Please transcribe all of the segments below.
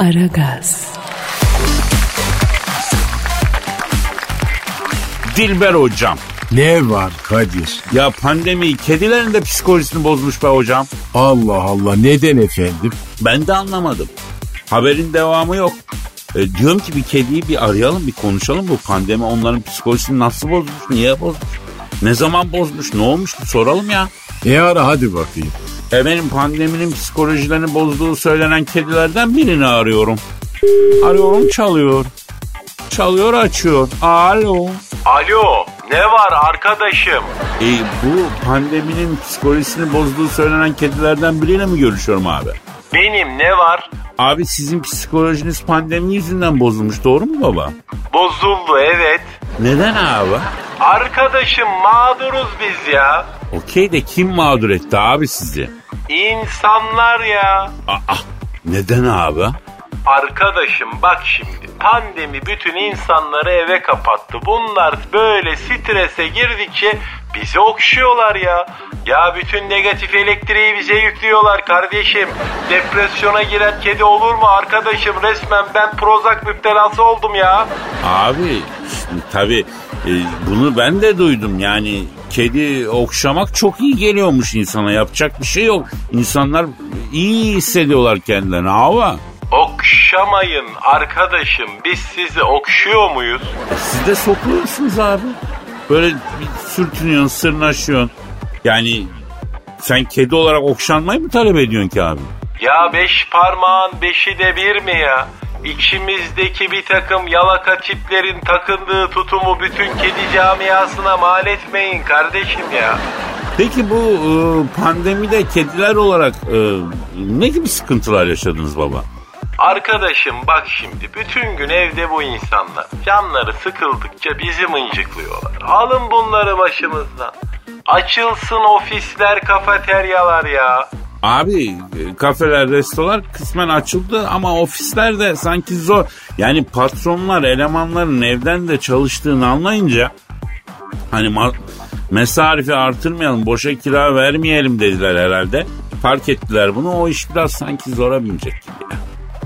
Aragaz, Dilber hocam. Ne var Kadir? Ya pandemi kedilerin de psikolojisini bozmuş be hocam. Allah Allah neden efendim? Ben de anlamadım. Haberin devamı yok. E, diyorum ki bir kediyi bir arayalım bir konuşalım bu pandemi onların psikolojisini nasıl bozmuş niye bozmuş ne zaman bozmuş ne olmuş soralım ya. E ara hadi bakayım. E benim pandeminin psikolojilerini bozduğu söylenen kedilerden birini arıyorum. Arıyorum çalıyor. Çalıyor açıyor. Alo. Alo ne var arkadaşım? E, bu pandeminin psikolojisini bozduğu söylenen kedilerden biriyle mi görüşüyorum abi? Benim ne var? Abi sizin psikolojiniz pandemi yüzünden bozulmuş doğru mu baba? Bozuldu evet. Neden abi? Arkadaşım mağduruz biz ya. Okey de kim mağdur etti abi sizi? İnsanlar ya. Aa, neden abi? Arkadaşım bak şimdi pandemi bütün insanları eve kapattı. Bunlar böyle strese girdikçe bizi okşuyorlar ya. Ya bütün negatif elektriği bize yüklüyorlar kardeşim. Depresyona giren kedi olur mu arkadaşım? Resmen ben Prozac müptelası oldum ya. Abi tabii e, bunu ben de duydum yani kedi okşamak çok iyi geliyormuş insana yapacak bir şey yok. İnsanlar iyi hissediyorlar kendilerini hava. Okşamayın arkadaşım biz sizi okşuyor muyuz? E, siz de sokuluyorsunuz abi. Böyle bir sürtünüyorsun, sırnaşıyorsun. Yani sen kedi olarak okşanmayı mı talep ediyorsun ki abi? Ya beş parmağın beşi de bir mi ya? İçimizdeki bir takım yalaka tiplerin takındığı tutumu bütün kedi camiasına mal etmeyin kardeşim ya. Peki bu e, pandemide kediler olarak e, ne gibi sıkıntılar yaşadınız baba? Arkadaşım bak şimdi bütün gün evde bu insanlar. Canları sıkıldıkça bizi mıncıklıyorlar. Alın bunları başımızdan. Açılsın ofisler, kafeteryalar ya. Abi e, kafeler, restolar kısmen açıldı ama ofisler de sanki zor. Yani patronlar elemanların evden de çalıştığını anlayınca hani mesarifi artırmayalım, boşa kira vermeyelim dediler herhalde. Fark ettiler bunu. O iş biraz sanki zora binecek gibi.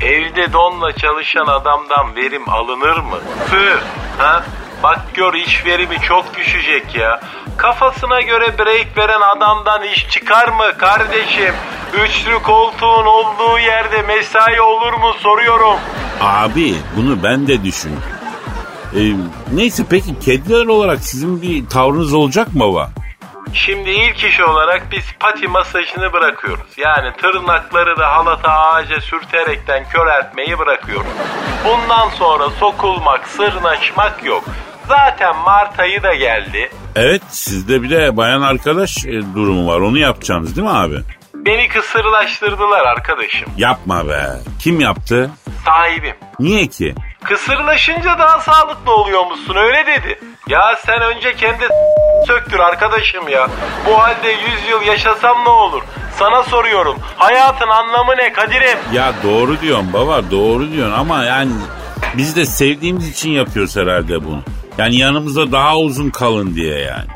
Evde donla çalışan adamdan verim alınır mı? Tüh. Ha? Bak gör iş verimi çok düşecek ya. Kafasına göre break veren adamdan iş çıkar mı kardeşim? Üçlü koltuğun olduğu yerde mesai olur mu soruyorum. Abi bunu ben de düşün. Ee, neyse peki kediler olarak sizin bir tavrınız olacak mı baba? Şimdi ilk iş olarak biz pati masajını bırakıyoruz. Yani tırnakları da halata ağaca sürterekten köreltmeyi bırakıyoruz. Bundan sonra sokulmak, sırnaşmak yok. Zaten Mart ayı da geldi. Evet sizde bir de bayan arkadaş e, durumu var onu yapacaksınız değil mi abi? Beni kısırlaştırdılar arkadaşım. Yapma be. Kim yaptı? Sahibim. Niye ki? Kısırlaşınca daha sağlıklı oluyormuşsun öyle dedi. Ya sen önce kendi söktür arkadaşım ya. Bu halde 100 yıl yaşasam ne olur? Sana soruyorum. Hayatın anlamı ne Kadir'im? Ya doğru diyorsun baba doğru diyorsun ama yani biz de sevdiğimiz için yapıyoruz herhalde bunu. Yani yanımızda daha uzun kalın diye yani.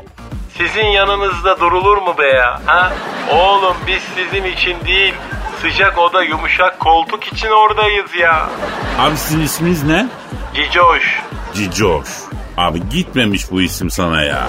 Sizin yanınızda durulur mu be ya? Ha? Oğlum biz sizin için değil, sıcak oda yumuşak koltuk için oradayız ya. Abi sizin isminiz ne? Cicoş. Cicoş. Abi gitmemiş bu isim sana ya.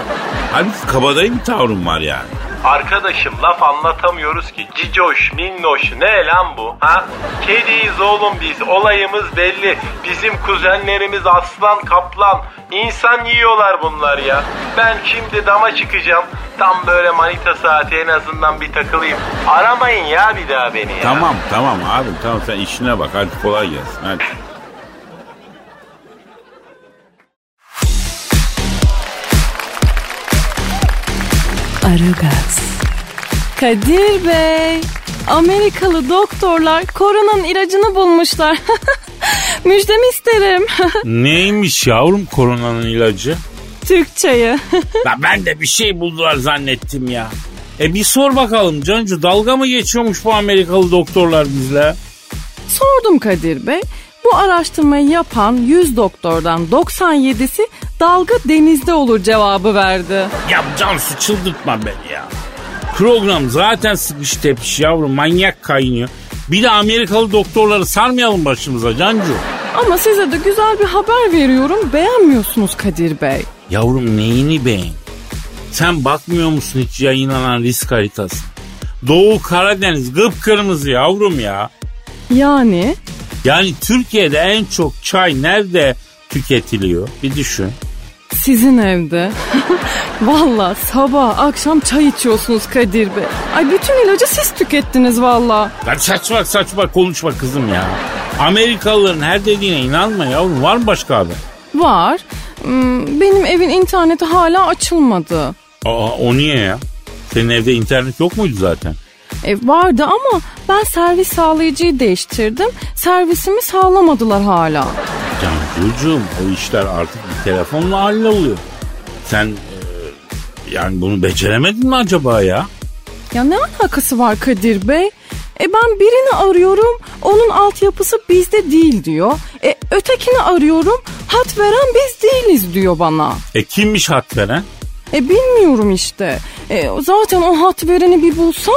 Halbuki kabadayı bir tavrın var yani. Arkadaşım laf anlatamıyoruz ki. Cicoş, minnoş ne lan bu? Ha? Kediyiz oğlum biz. Olayımız belli. Bizim kuzenlerimiz aslan kaplan. İnsan yiyorlar bunlar ya. Ben şimdi dama çıkacağım. Tam böyle manita saati en azından bir takılayım. Aramayın ya bir daha beni ya. Tamam tamam abi tamam sen işine bak hadi kolay gelsin hadi. Aragaz, Kadir Bey, Amerikalı doktorlar koronanın ilacını bulmuşlar. Müjdemi isterim. Neymiş yavrum koronanın ilacı? Türk çayı. Ya ben de bir şey buldular zannettim ya. E bir sor bakalım Cancu dalga mı geçiyormuş bu Amerikalı doktorlar bizle? Sordum Kadir Bey. Bu araştırmayı yapan 100 doktordan 97'si dalga denizde olur cevabı verdi. Ya Cansu çıldırtma beni ya. Program zaten sıkış tepiş yavrum manyak kaynıyor. Bir de Amerikalı doktorları sarmayalım başımıza Cancu. Ama size de güzel bir haber veriyorum. Beğenmiyorsunuz Kadir Bey. Yavrum neyini beğen? Sen bakmıyor musun hiç yayınlanan risk haritası? Doğu Karadeniz kıpkırmızı yavrum ya. Yani Yani Türkiye'de en çok çay nerede tüketiliyor? Bir düşün. Sizin evde. valla sabah akşam çay içiyorsunuz Kadir Bey. Ay bütün ilacı siz tükettiniz valla. Saçma saçma konuşma kızım ya. Amerikalıların her dediğine inanma yavrum. Var mı başka haber? Var. Hmm, Benim evin interneti hala açılmadı. Aa o niye ya? Senin evde internet yok muydu zaten? E, vardı ama ben servis sağlayıcıyı değiştirdim. Servisimi sağlamadılar hala. Cancucuğum o işler artık bir telefonla halloluyor. Sen e, yani bunu beceremedin mi acaba ya? Ya ne alakası var Kadir Bey? E ben birini arıyorum, onun altyapısı bizde değil diyor. E ötekini arıyorum, hat veren biz değiliz diyor bana. E kimmiş hat veren? E bilmiyorum işte. E, zaten o hat vereni bir bulsam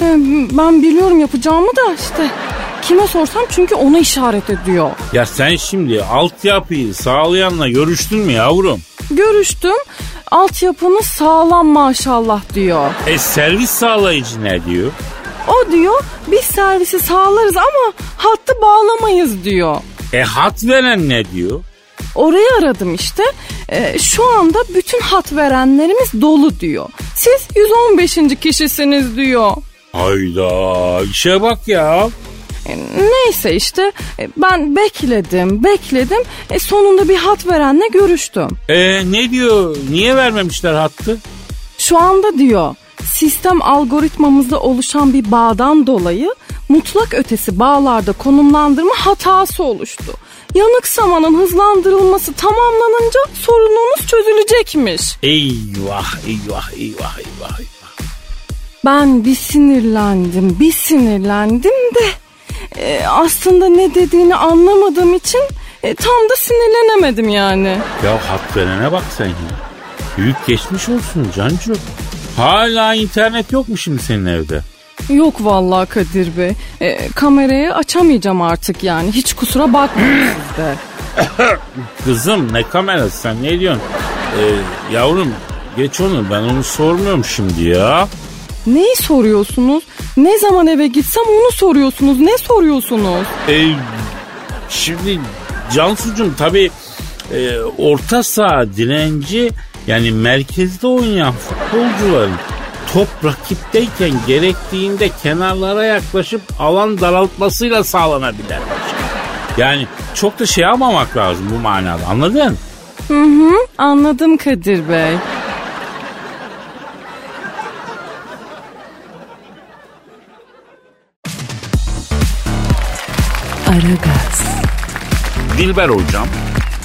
e, ben biliyorum yapacağımı da işte. Kime sorsam çünkü ona işaret ediyor. Ya sen şimdi altyapıyı sağlayanla görüştün mü yavrum? Görüştüm. Altyapınız sağlam maşallah diyor. E servis sağlayıcı ne diyor? O diyor biz servisi sağlarız ama hattı bağlamayız diyor. E hat veren ne diyor? Orayı aradım işte. Ee, şu anda bütün hat verenlerimiz dolu diyor. Siz 115. kişisiniz diyor. Hayda işe bak ya. E, neyse işte e, ben bekledim bekledim. E, sonunda bir hat verenle görüştüm. E ne diyor? Niye vermemişler hattı? Şu anda diyor sistem algoritmamızda oluşan bir bağdan dolayı mutlak ötesi bağlarda konumlandırma hatası oluştu. Yanıksamanın hızlandırılması tamamlanınca sorununuz çözülecekmiş. Eyvah eyvah eyvah eyvah. eyvah. Ben bir sinirlendim, bir sinirlendim de e, aslında ne dediğini anlamadığım için e, tam da sinirlenemedim yani. Ya hak verene bak sen ya. Büyük geçmiş olsun Cancu. Hala internet yok mu şimdi senin evde? Yok vallahi Kadir Bey. E, kamerayı açamayacağım artık yani. Hiç kusura bakmayın siz de. Kızım ne kamerası sen ne diyorsun? Ee, yavrum geç onu ben onu sormuyorum şimdi ya. Neyi soruyorsunuz? Ne zaman eve gitsem onu soruyorsunuz. Ne soruyorsunuz? Ee, şimdi Cansucuğum tabii e, orta saha direnci yani merkezde oynayan futbolcuların top rakipteyken gerektiğinde kenarlara yaklaşıp alan daraltmasıyla sağlanabilir. Yani çok da şey yapmamak lazım bu manada anladın? Hı hı anladım Kadir Bey. Aragaz, Dilber hocam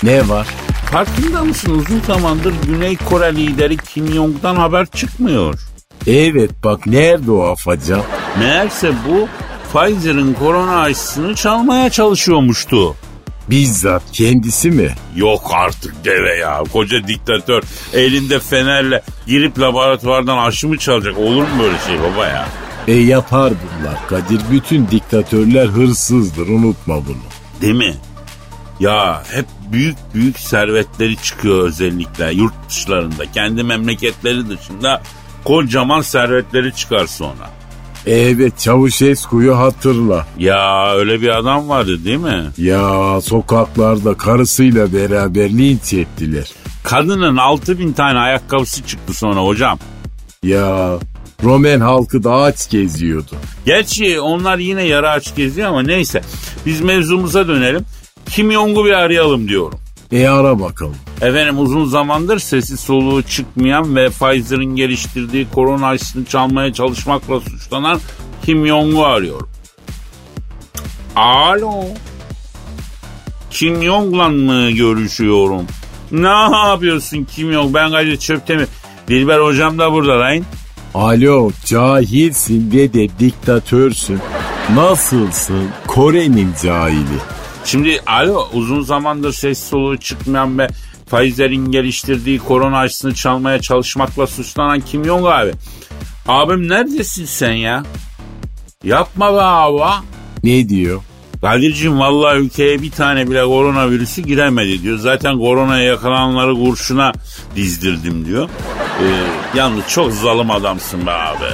Ne var? farkında mısın uzun zamandır Güney Kore lideri Kim Jong'dan haber çıkmıyor. Evet bak nerede o afacan? Meğerse bu Pfizer'ın korona aşısını çalmaya çalışıyormuştu. Bizzat kendisi mi? Yok artık deve ya. Koca diktatör elinde fenerle girip laboratuvardan aşı mı çalacak? Olur mu böyle şey baba ya? E yapar bunlar Kadir. Bütün diktatörler hırsızdır unutma bunu. Değil mi? Ya hep büyük büyük servetleri çıkıyor özellikle yurt dışlarında. Kendi memleketleri dışında kocaman servetleri çıkar sonra. Evet Çavuşesku'yu hatırla. Ya öyle bir adam vardı değil mi? Ya sokaklarda karısıyla beraber linç ettiler. Kadının 6000 tane ayakkabısı çıktı sonra hocam. Ya Romen halkı da aç geziyordu. Gerçi onlar yine yara aç geziyor ama neyse. Biz mevzumuza dönelim. Kim Jong'u bir arayalım diyorum. E ara bakalım. Efendim uzun zamandır sesi soluğu çıkmayan ve Pfizer'ın geliştirdiği korona aşısını çalmaya çalışmakla suçlanan Kim Jong'u arıyorum. Alo. Kim Jong'la mı görüşüyorum? Ne yapıyorsun Kim Jong? Ben Kadir Çöptemir. Dilber hocam da burada lan. Alo cahilsin ve de diktatörsün. Nasılsın Kore'nin cahili? Şimdi alo uzun zamandır ses soluğu çıkmayan ve Pfizer'in geliştirdiği korona aşısını çalmaya çalışmakla suçlanan Kim Jong abi. Abim neredesin sen ya? Yapma be abi. Ne diyor? Kadir'cim vallahi ülkeye bir tane bile koronavirüsü giremedi diyor. Zaten koronaya yakalananları kurşuna dizdirdim diyor. Ee, yalnız çok zalim adamsın be abi.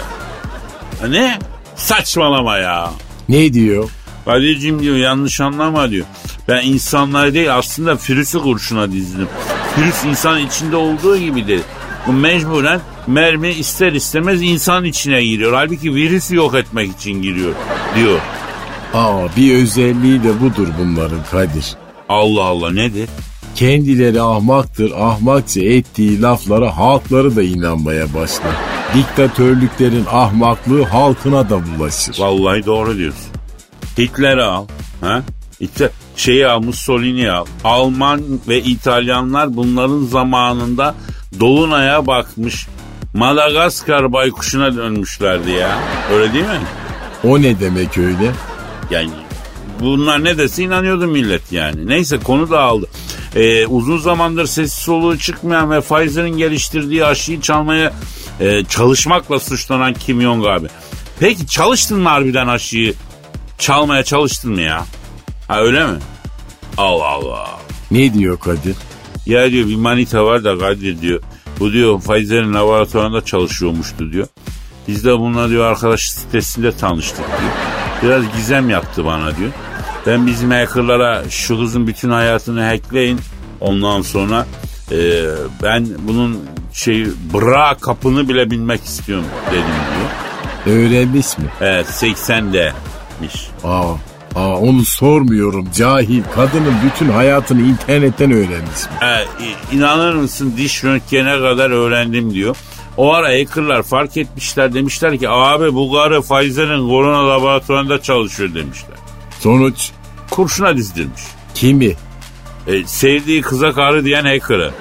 Ne? Saçmalama ya. Ne diyor? Kadir'cim diyor yanlış anlama diyor. Ben insanlar değil aslında virüsü kurşuna dizdim. Virüs insan içinde olduğu gibidir. Bu mecburen mermi ister istemez insan içine giriyor. Halbuki virüsü yok etmek için giriyor diyor. Aa bir özelliği de budur bunların Kadir. Allah Allah nedir? Kendileri ahmaktır, ahmakça ettiği laflara halkları da inanmaya başlar. Diktatörlüklerin ahmaklığı halkına da bulaşır. Vallahi doğru diyorsun. Hitler'i al. Ha? İşte şeyi al Mussolini al. Alman ve İtalyanlar bunların zamanında Dolunay'a bakmış. Madagaskar baykuşuna dönmüşlerdi ya. Öyle değil mi? O ne demek öyle? Yani bunlar ne dese inanıyordu millet yani. Neyse konu da aldı. Ee, uzun zamandır sesi soluğu çıkmayan ve Pfizer'ın geliştirdiği aşıyı çalmaya e, çalışmakla suçlanan Kim Jong abi. Peki çalıştın mı harbiden aşıyı? Çalmaya çalıştın mı ya? Ha öyle mi? Allah Allah. Ne diyor Kadir? Ya diyor bir manita var da Kadir diyor. Bu diyor Pfizer'in laboratuvarında çalışıyormuştu diyor. Biz de bununla diyor arkadaş sitesinde tanıştık diyor. Biraz gizem yaptı bana diyor. Ben bizim hackerlara şu kızın bütün hayatını hackleyin. Ondan sonra e, ben bunun şey bra kapını bile bilmek istiyorum dedim diyor. Öğrenmiş mi? Evet 80 demiş. Aa, aa onu sormuyorum cahil. Kadının bütün hayatını internetten öğrenmiş mi? E, i- inanır mısın diş röntgene kadar öğrendim diyor. O ara hackerlar fark etmişler demişler ki abi bu karı Pfizer'in korona laboratuvarında çalışıyor demişler. Sonuç Kurşuna dizdirmiş. kimi? E, sevdiği kıza karı diyen hacker'ı.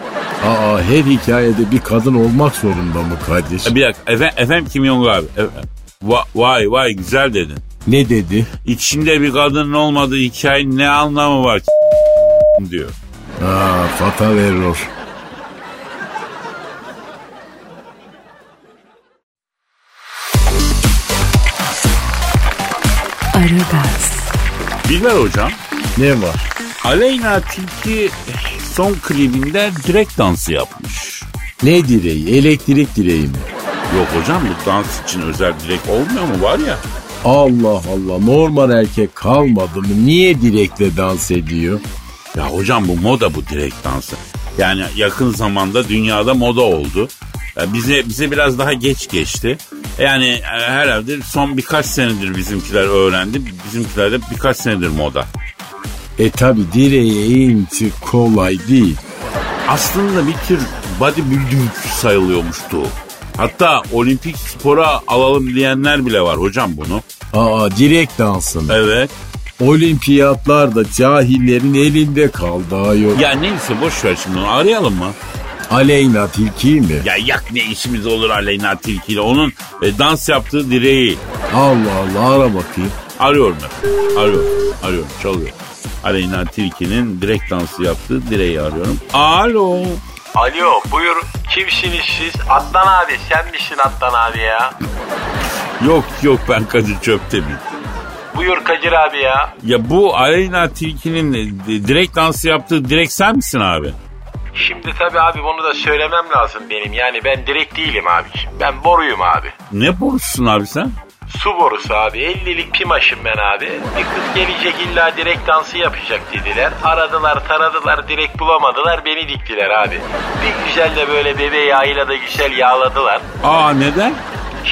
Aa her hikayede bir kadın olmak zorunda mı Kadir? E, bir dakika efendim, efendim Kim Jong abi. E, va- vay vay güzel dedin. Ne dedi? İçinde bir kadının olmadığı hikayenin ne anlamı var ki diyor. Aa fatal error. Aragaz, Bilber hocam. Ne var? Aleyna Tilki son klibinde direkt dansı yapmış. Ne direği? Elektrik direği mi? Yok hocam bu dans için özel direkt olmuyor mu var ya? Allah Allah normal erkek kalmadı mı? Niye direkle dans ediyor? Ya hocam bu moda bu direkt dansı. Yani yakın zamanda dünyada moda oldu. Ya bize bize biraz daha geç geçti. Yani e, herhalde son birkaç senedir bizimkiler öğrendi. Bizimkiler de birkaç senedir moda. E tabi direğe eğinti kolay değil. Aslında bir tür bodybuilding sayılıyormuştu. Hatta olimpik spora alalım diyenler bile var hocam bunu. Aa direkt dansın. Evet. Olimpiyatlar da cahillerin elinde kaldı ayol. Ya neyse boş ver şimdi onu arayalım mı? Aleyna tilki mi? Ya yak ne işimiz olur Aleyna Tilki ile. Onun e, dans yaptığı direği. Allah Allah ara bakayım. Arıyorum efendim. Arıyorum. Arıyorum. Çalıyor. Aleyna Tilki'nin direkt dansı yaptığı direği arıyorum. Alo. Alo buyur kimsiniz siz? Adnan abi sen misin Adnan abi ya? Yok yok ben Kadir Çöptemir. Buyur Kadir abi ya. Ya bu Aleyna Tilki'nin e, direkt dansı yaptığı direkt sen misin abi? Şimdi tabii abi bunu da söylemem lazım benim. Yani ben direkt değilim abiciğim. Ben boruyum abi. Ne borususun abi sen? Su borusu abi. 50'lik pimaşım ben abi. Bir kız gelecek illa direkt dansı yapacak dediler. Aradılar taradılar direkt bulamadılar beni diktiler abi. Bir güzel de böyle bebe yağıyla da güzel yağladılar. Aa neden?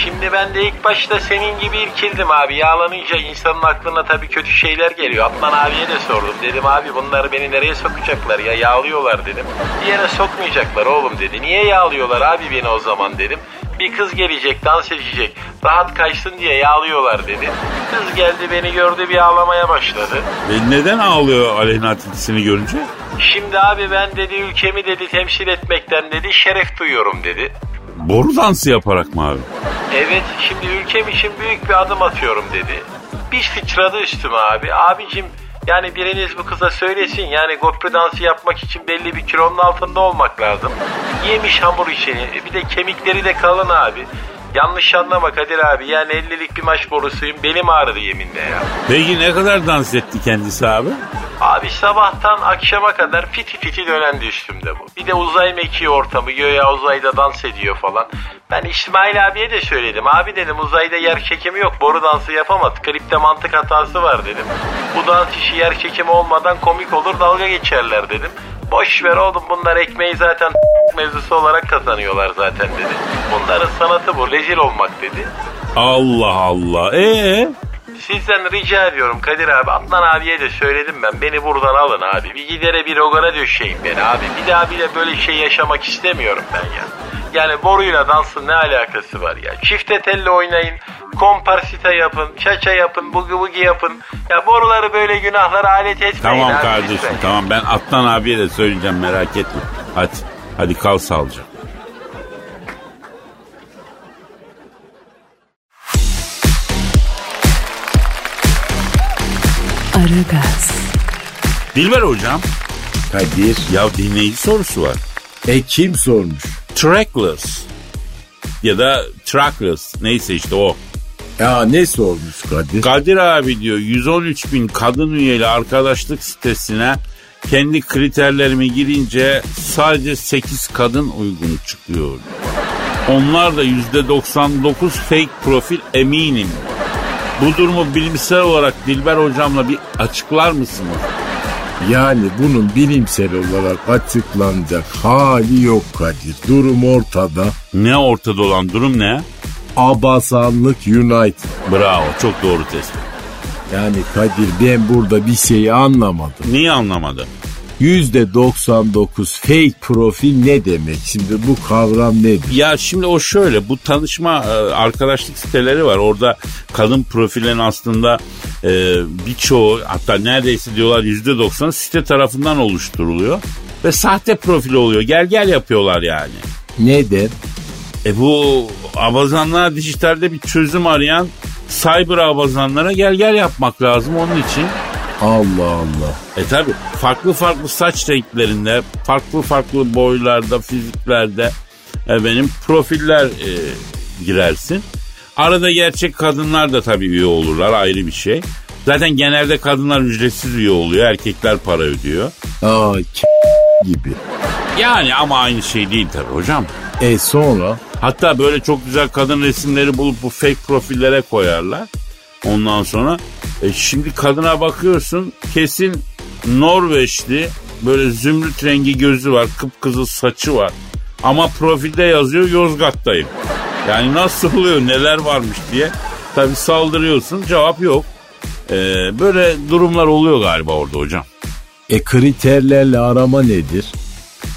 Şimdi ben de ilk başta senin gibi irkildim abi. Yağlanınca insanın aklına tabii kötü şeyler geliyor. Atman abiye de sordum. Dedim abi bunları beni nereye sokacaklar ya yağlıyorlar dedim. Bir yere sokmayacaklar oğlum dedi. Niye yağlıyorlar abi beni o zaman dedim. Bir kız gelecek dans edecek. Rahat kaçsın diye yağlıyorlar dedi. Kız geldi beni gördü bir ağlamaya başladı. E, neden ağlıyor Aleyna Tilki'sini görünce? Şimdi abi ben dedi ülkemi dedi temsil etmekten dedi şeref duyuyorum dedi. Boru dansı yaparak mı abi? Evet şimdi ülkem için büyük bir adım atıyorum dedi. Bir sıçradı üstüme abi. Abicim yani biriniz bu kıza söylesin yani gopri dansı yapmak için belli bir kilonun altında olmak lazım. Yemiş hamur içini bir de kemikleri de kalın abi. Yanlış anlama Kadir abi. Yani 50'lik bir maç borusuyum. Belim ağrıdı yeminle ya. Peki ne kadar dans etti kendisi abi? Abi sabahtan akşama kadar fiti fiti dönendi üstümde bu. Bir de uzay mekiği ortamı göya uzayda dans ediyor falan. Ben İsmail abiye de söyledim. Abi dedim uzayda yer çekimi yok. Boru dansı yapamaz. Klipte mantık hatası var dedim. Bu dans işi yer çekimi olmadan komik olur dalga geçerler dedim. Boş ver oğlum bunlar ekmeği zaten mevzusu olarak kazanıyorlar zaten dedi. Bunların sanatı bu. Rezil olmak dedi. Allah Allah. Ee? Sizden rica ediyorum Kadir abi. Adnan abiye de söyledim ben. Beni buradan alın abi. Bir gidere bir rogana döşeyin beni abi. Bir daha bile böyle şey yaşamak istemiyorum ben ya. Yani boruyla dansın ne alakası var ya? Çifte telli oynayın, komparsita yapın, çaça yapın, bugi bugi yapın. Ya boruları böyle günahlara alet etmeyin Tamam abi kardeşim lütfen. tamam ben Atlan abiye de söyleyeceğim merak etme. Hadi hadi kal sağlıcakla. Aragaz, Dilber hocam Kadir. ya dinleyici sorusu var. E kim sormuş? Trackless ya da trackless neyse işte o. Ya ne sormuş Kadir? Kadir abi diyor 113 bin kadın üyeli arkadaşlık sitesine kendi kriterlerimi girince sadece 8 kadın uygun çıkıyor. Onlar da %99 fake profil eminim. Bu durumu bilimsel olarak Dilber hocamla bir açıklar mısınız? Yani bunun bilimsel olarak açıklanacak hali yok Kadir. Durum ortada. Ne ortada olan durum ne? Abasanlık United. Bravo çok doğru tespit. Yani Kadir ben burada bir şeyi anlamadım. Niye anlamadı? %99 fake profil ne demek? Şimdi bu kavram nedir? Ya şimdi o şöyle bu tanışma e, arkadaşlık siteleri var. Orada kadın profillerin aslında e, birçoğu hatta neredeyse diyorlar yüzde doksan site tarafından oluşturuluyor. Ve sahte profil oluyor. Gel gel yapıyorlar yani. Neden? E bu abazanlara dijitalde bir çözüm arayan cyber abazanlara gel gel yapmak lazım onun için. Allah Allah. E tabi farklı farklı saç renklerinde, farklı farklı boylarda, fiziklerde benim profiller e, girersin. Arada gerçek kadınlar da tabii üye olurlar ayrı bir şey. Zaten genelde kadınlar ücretsiz üye oluyor, erkekler para ödüyor. Aa gibi. Yani ama aynı şey değil tabii hocam. E sonra? Hatta böyle çok güzel kadın resimleri bulup bu fake profillere koyarlar. Ondan sonra e, şimdi kadına bakıyorsun kesin Norveçli böyle zümrüt rengi gözü var kıpkızıl saçı var. Ama profilde yazıyor Yozgat'tayım. Yani nasıl oluyor neler varmış diye. Tabi saldırıyorsun cevap yok. E, böyle durumlar oluyor galiba orada hocam. E kriterlerle arama nedir?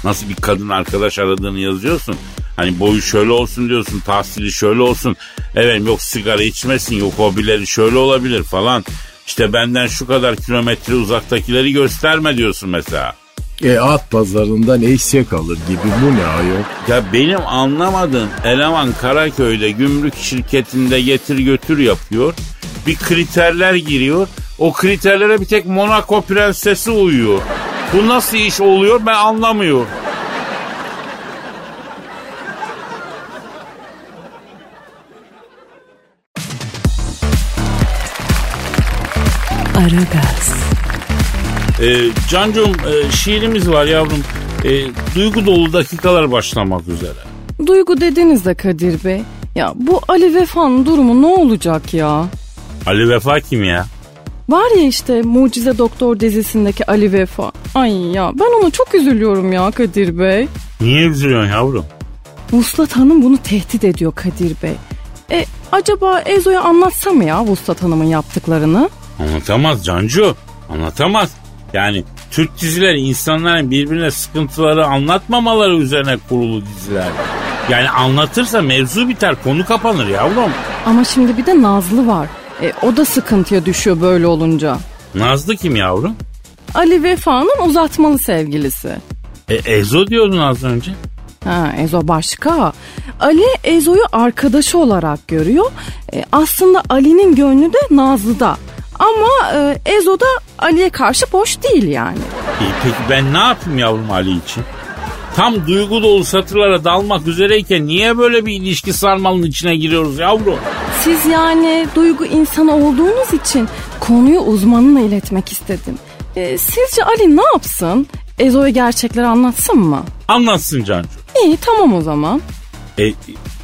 Nasıl bir kadın arkadaş aradığını yazıyorsun. Hani boyu şöyle olsun diyorsun, tahsili şöyle olsun. Evet yok sigara içmesin, yok hobileri şöyle olabilir falan. İşte benden şu kadar kilometre uzaktakileri gösterme diyorsun mesela. E at pazarından eşek alır gibi bu ne ayol? Ya benim anlamadığım eleman Karaköy'de gümrük şirketinde getir götür yapıyor. Bir kriterler giriyor. O kriterlere bir tek Monaco prensesi uyuyor. Bu nasıl iş oluyor ben anlamıyorum. Aragaz, Ee, Cancuğum e, şiirimiz var yavrum. E, duygu dolu dakikalar başlamak üzere. Duygu dediniz de Kadir Bey. Ya bu Ali Vefa'nın durumu ne olacak ya? Ali Vefa kim ya? Var ya işte Mucize Doktor dizisindeki Ali Vefa. Ay ya ben ona çok üzülüyorum ya Kadir Bey. Niye üzülüyorsun yavrum? Vuslat Hanım bunu tehdit ediyor Kadir Bey. E acaba Ezo'ya anlatsa mı ya Vuslat Hanım'ın yaptıklarını? Anlatamaz Cancu. Anlatamaz. Yani Türk dizileri insanların birbirine sıkıntıları anlatmamaları üzerine kurulu diziler. Yani anlatırsa mevzu biter, konu kapanır yavrum. Ama şimdi bir de Nazlı var. E, o da sıkıntıya düşüyor böyle olunca. Nazlı kim yavrum? Ali Vefa'nın uzatmalı sevgilisi. E, Ezo diyordun az önce. Ha, Ezo başka. Ali Ezo'yu arkadaşı olarak görüyor. E, aslında Ali'nin gönlü de Nazlı'da. Ama e, Ezo da Ali'ye karşı boş değil yani. E, peki ben ne yapayım yavrum Ali için? Tam duygu dolu satırlara dalmak üzereyken niye böyle bir ilişki sarmalının içine giriyoruz yavrum? Siz yani duygu insanı olduğunuz için konuyu uzmanına iletmek istedim. Ee, sizce Ali ne yapsın? Ezo'ya gerçekleri anlatsın mı? Anlatsın Cancu. İyi tamam o zaman. E,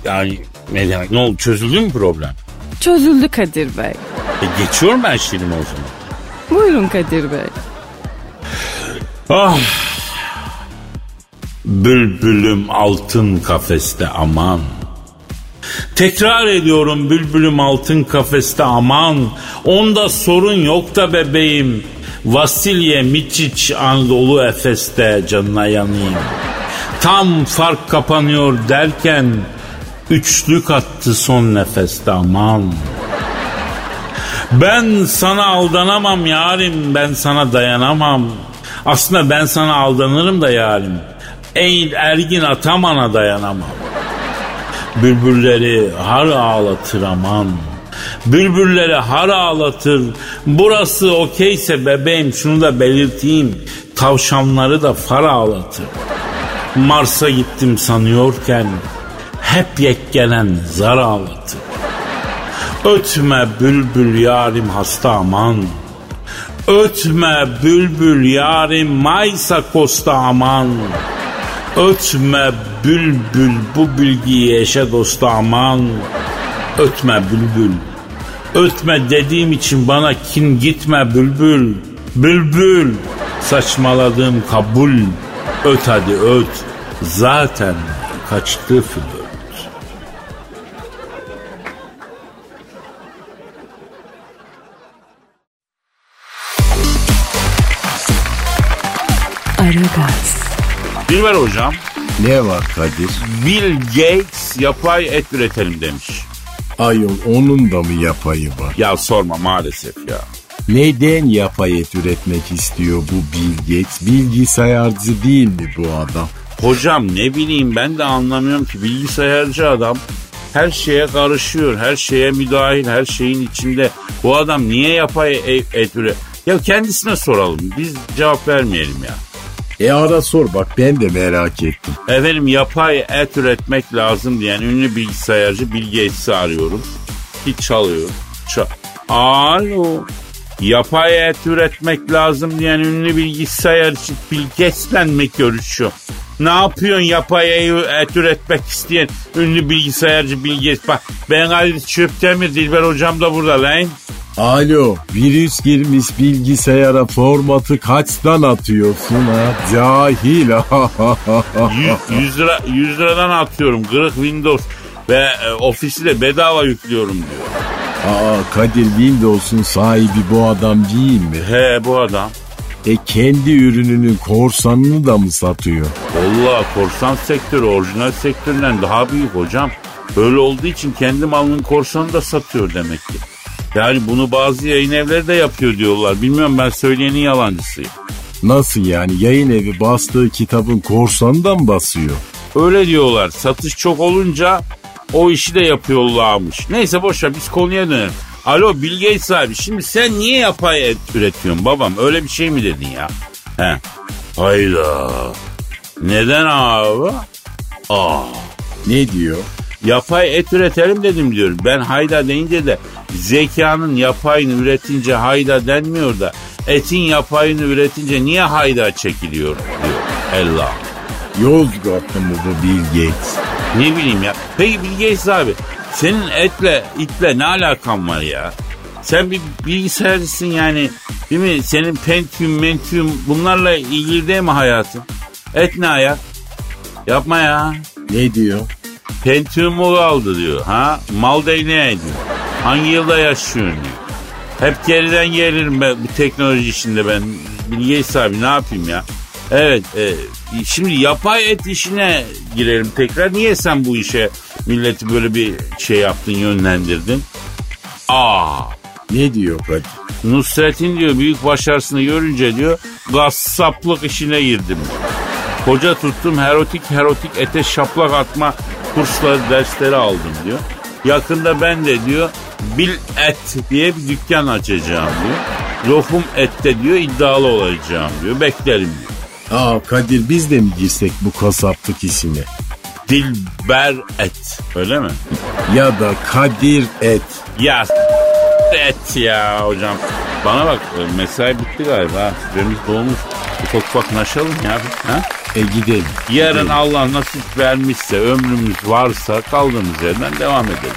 yani ne demek ne oldu çözüldü mü problem? Çözüldü Kadir Bey. E, geçiyorum ben şiirimi o zaman. Buyurun Kadir Bey. Ah. Bülbülüm altın kafeste aman. Tekrar ediyorum bülbülüm altın kafeste aman. Onda sorun yok da bebeğim. Vasilye Miçiç Anadolu Efes'te canına yanayım. Tam fark kapanıyor derken üçlük attı son nefeste aman. Ben sana aldanamam yarim ben sana dayanamam. Aslında ben sana aldanırım da yarim. Eğil ergin atamana dayanamam. Bülbülleri har ağlatır aman. Bülbülleri har ağlatır. Burası okeyse bebeğim şunu da belirteyim. Tavşanları da far ağlatır. Mars'a gittim sanıyorken hep yek gelen zar ağlatır. Ötme bülbül yarim hasta aman. Ötme bülbül yarim Maysa kosta aman. Ötme bülbül bu bilgiyi eşe dosta aman. Ötme bülbül. Ötme dediğim için bana kin gitme bülbül. Bülbül. Saçmaladığım kabul. Öt hadi öt. Zaten kaçtı flört. Dilber hocam Ne var Kadir? Bill Gates yapay et üretelim demiş. Ayol onun da mı yapayı var? Ya sorma maalesef ya. Neden yapay et üretmek istiyor bu Bill Gates? Bilgisayarcı değil mi bu adam? Hocam ne bileyim ben de anlamıyorum ki bilgisayarcı adam her şeye karışıyor, her şeye müdahil, her şeyin içinde. Bu adam niye yapay e- et üre... Ya kendisine soralım, biz cevap vermeyelim ya. E ara sor bak ben de merak ettim. Efendim yapay et üretmek lazım diyen ünlü bilgisayarcı Bill Gates'i arıyorum. Hiç çalıyor. Ça- Alo. Yapay et üretmek lazım diyen ünlü bilgisayarcı Gates'le mi görüşüyor? Ne yapıyorsun yapay et üretmek isteyen ünlü bilgisayarcı Bill Gates? Bak ben Ali Çöptemir Dilber hocam da burada lan. Alo virüs girmiş bilgisayara formatı kaçtan atıyorsun ha? Cahil. 100, lira, 100 liradan atıyorum. Kırık Windows ve e, ofisi de bedava yüklüyorum diyor. Aa Kadir Windows'un sahibi bu adam değil mi? He bu adam. E kendi ürününün korsanını da mı satıyor? Valla korsan sektörü orijinal sektöründen daha büyük hocam. Böyle olduğu için kendi malının korsanını da satıyor demek ki. Yani bunu bazı yayın evleri de yapıyor diyorlar. Bilmiyorum ben söyleyenin yalancısıyım. Nasıl yani yayın evi bastığı kitabın korsanı da mı basıyor? Öyle diyorlar. Satış çok olunca o işi de yapıyorlarmış. Neyse boşver biz konuya dönelim. Alo Bill Gates abi şimdi sen niye yapay et üretiyorsun babam? Öyle bir şey mi dedin ya? He. Hayda. Neden abi? Aa. Ne diyor? Yapay et üretelim dedim diyor. Ben hayda deyince de zekanın yapayını üretince hayda denmiyor da etin yapayını üretince niye hayda çekiliyor diyor. Allah. Yozgatlı mı bu Bill Gates? Ne bileyim ya. Peki Bill Gates abi senin etle itle ne alakan var ya? Sen bir bilgisayarcısın yani değil mi? Senin Pentium, Mentium bunlarla ilgili değil mi hayatın? Et ne ayak? Yapma ya. Ne diyor? Pentium mu kaldı diyor. Ha? Mal değneği diyor. Hangi yılda yaşıyorsun diyor. Hep geriden gelirim ben bu teknoloji işinde ben. Bill Gates abi ne yapayım ya? Evet e, şimdi yapay et işine girelim tekrar. Niye sen bu işe milleti böyle bir şey yaptın yönlendirdin? Aa Ne diyor Kadir? Nusret'in diyor büyük başarısını görünce diyor gassaplık işine girdim. Koca tuttum erotik erotik ete şaplak atma kursları dersleri aldım diyor. Yakında ben de diyor bil et diye bir dükkan açacağım diyor. Lokum ette diyor iddialı olacağım diyor. Beklerim diyor. Aa Kadir biz de mi girsek bu kasaplık işine? Dilber et. Öyle mi? Ya da Kadir et. Ya et ya hocam. Bana bak mesai bitti galiba. Süremiz dolmuş. Ufak ufak naşalım ya. Ha? E gidelim. Yarın gidelim. Allah nasip vermişse ömrümüz varsa kaldığımız yerden devam edelim.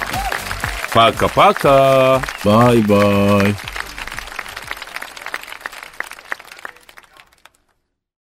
Paka paka. Bye bye.